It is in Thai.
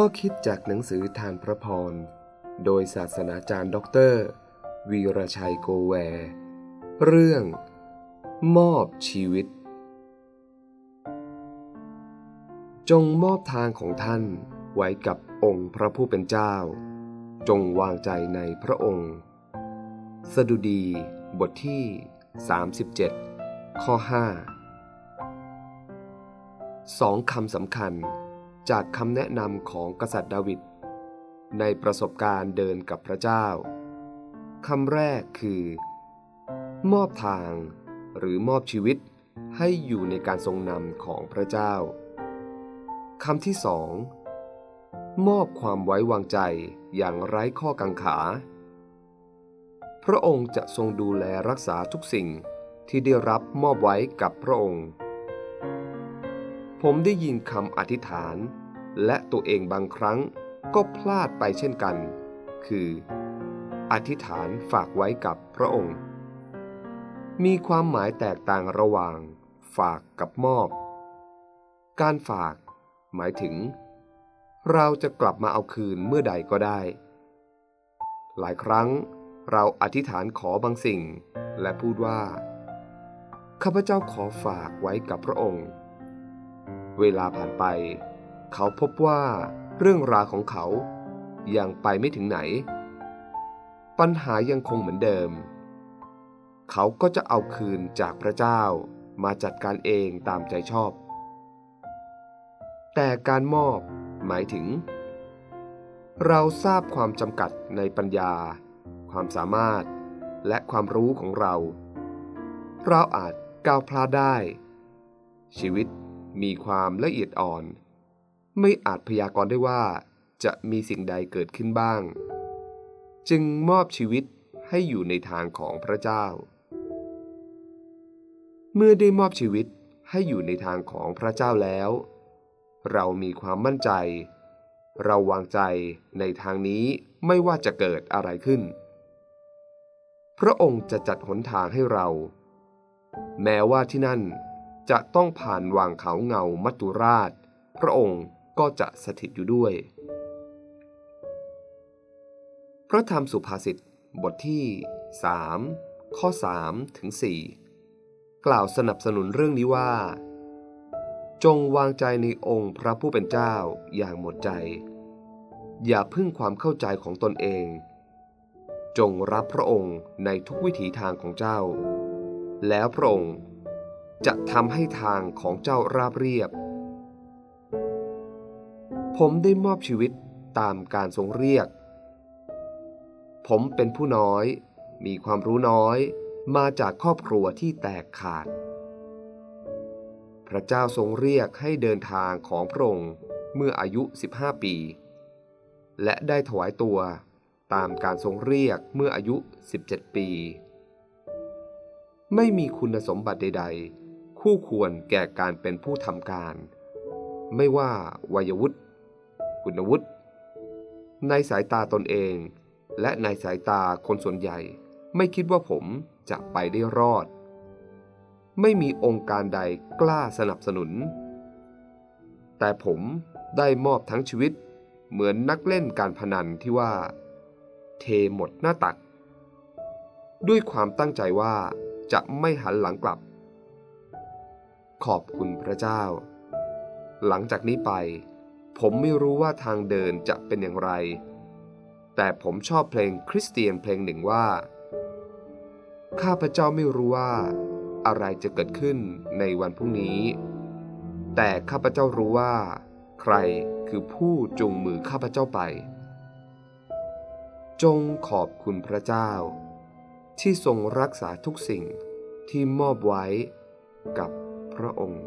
ข้อคิดจากหนังสือทานพระพร โดยศาสนาจารย์ดอกเตอร์ วีรชัยโกแวร์เรื่อง มอบชีวิต จงมอบทางของท่านไว้กับองค์พระผู้เป็นเจ้า จงวางใจในพระองค์ สดุดีบทที่ 37 ข้อ 5 สองคำสำคัญ จากคำแนะนำของกษัตริย์ดาวิดในประสบการณ์เดินกับพระเจ้าคำแรกคือ มอบทางหรือมอบชีวิตให้อยู่ในการทรงนำของพระเจ้าคำที่สองมอบความไว้วางใจอย่างไร้ข้อกังขา พระองค์จะทรงดูแลรักษาทุกสิ่งที่ได้รับมอบไว้กับพระองค์ ผมได้ยินคำอธิษฐาน และตัวเองบางครั้งก็พลาดไปเช่นกัน คือ อธิษฐานฝากไว้กับพระองค์ มีความหมายแตกต่างระหว่าง ฝากกับมอบ การฝาก หมายถึง เราจะกลับมาเอาคืนเมื่อใดก็ได้ หลายครั้งเราอธิษฐานขอบางสิ่ง และพูดว่าข้าพเจ้าขอฝากไว้กับพระองค์ เวลาผ่านไป เขาพบว่าเรื่องราวของเขายังไปไม่ถึงไหน ปัญหายังคงเหมือนเดิม เขาก็จะเอาคืนจากพระเจ้ามาจัดการเองตามใจชอบ แต่การมอบหมายถึง เราทราบความจำกัดในปัญญา ความสามารถและความรู้ของเรา เราอาจก้าวพลาดได้ ชีวิต มีความละเอียดอ่อน ไม่อาจพยากรณ์ได้ว่า จะมีสิ่งใดเกิดขึ้นบ้าง จึงมอบชีวิตให้อยู่ในทางของพระเจ้า เมื่อได้มอบชีวิตให้อยู่ในทางของพระเจ้าแล้ว เรามีความมั่นใจ เราวางใจในทางนี้ไม่ว่าจะเกิดอะไรขึ้น พระองค์จะจัดหนทางให้เรา แม้ว่าที่นั่น จะต้องผ่านวางเขาเงามัตุราช พระองค์ก็จะสถิตอยู่ด้วย พระธรรมสุภาษิตบทที่ 3 ข้อ 3 ถึง 4 กล่าวสนับสนุนเรื่องนี้ว่า จงวางใจในองค์พระผู้เป็นเจ้าอย่างหมดใจ อย่าพึ่งความเข้าใจของตนเอง จงรับพระองค์ในทุกวิถีทางของเจ้า แล้วพระองค์ จะทำให้ทางของเจ้าราบเรียบ ผมได้มอบชีวิตตามการทรงเรียก ผมเป็นผู้น้อย มีความรู้น้อย มาจากครอบครัวที่แตกขาด พระเจ้าทรงเรียกให้เดินทางของพระองค์เมื่ออายุ 15 ปี และได้ถวายตัวตามการทรงเรียกเมื่ออายุ 17 ปี ไม่มีคุณสมบัติใด ๆ คู่ควรแก่การเป็นผู้ทำการ ไม่ว่าวัยวุฒิคุณวุฒิในสายตาตนเอง และในสายตาคนส่วนใหญ่ ไม่คิดว่าผมจะไปได้รอด ไม่มีองค์การใดกล้าสนับสนุน แต่ผมได้มอบทั้งชีวิตเหมือนนักเล่นการพนันที่ว่า เทหมดหน้าตัก ด้วยความตั้งใจว่าจะไม่หันหลังกลับ ขอบคุณพระเจ้า หลังจากนี้ไป ผมไม่รู้ว่าทางเดินจะเป็นอย่างไร แต่ผมชอบเพลงคริสเตียนเพลงหนึ่งว่า ข้าพระเจ้าไม่รู้ว่า อะไรจะเกิดขึ้นในวันพรุ่งนี้ แต่ข้าพเจ้ารู้ว่า ใครคือผู้จูงมือข้าพเจ้าไป จงขอบคุณพระเจ้า ที่ทรงรักษาทุกสิ่งที่มอบไว้กับ พระองค์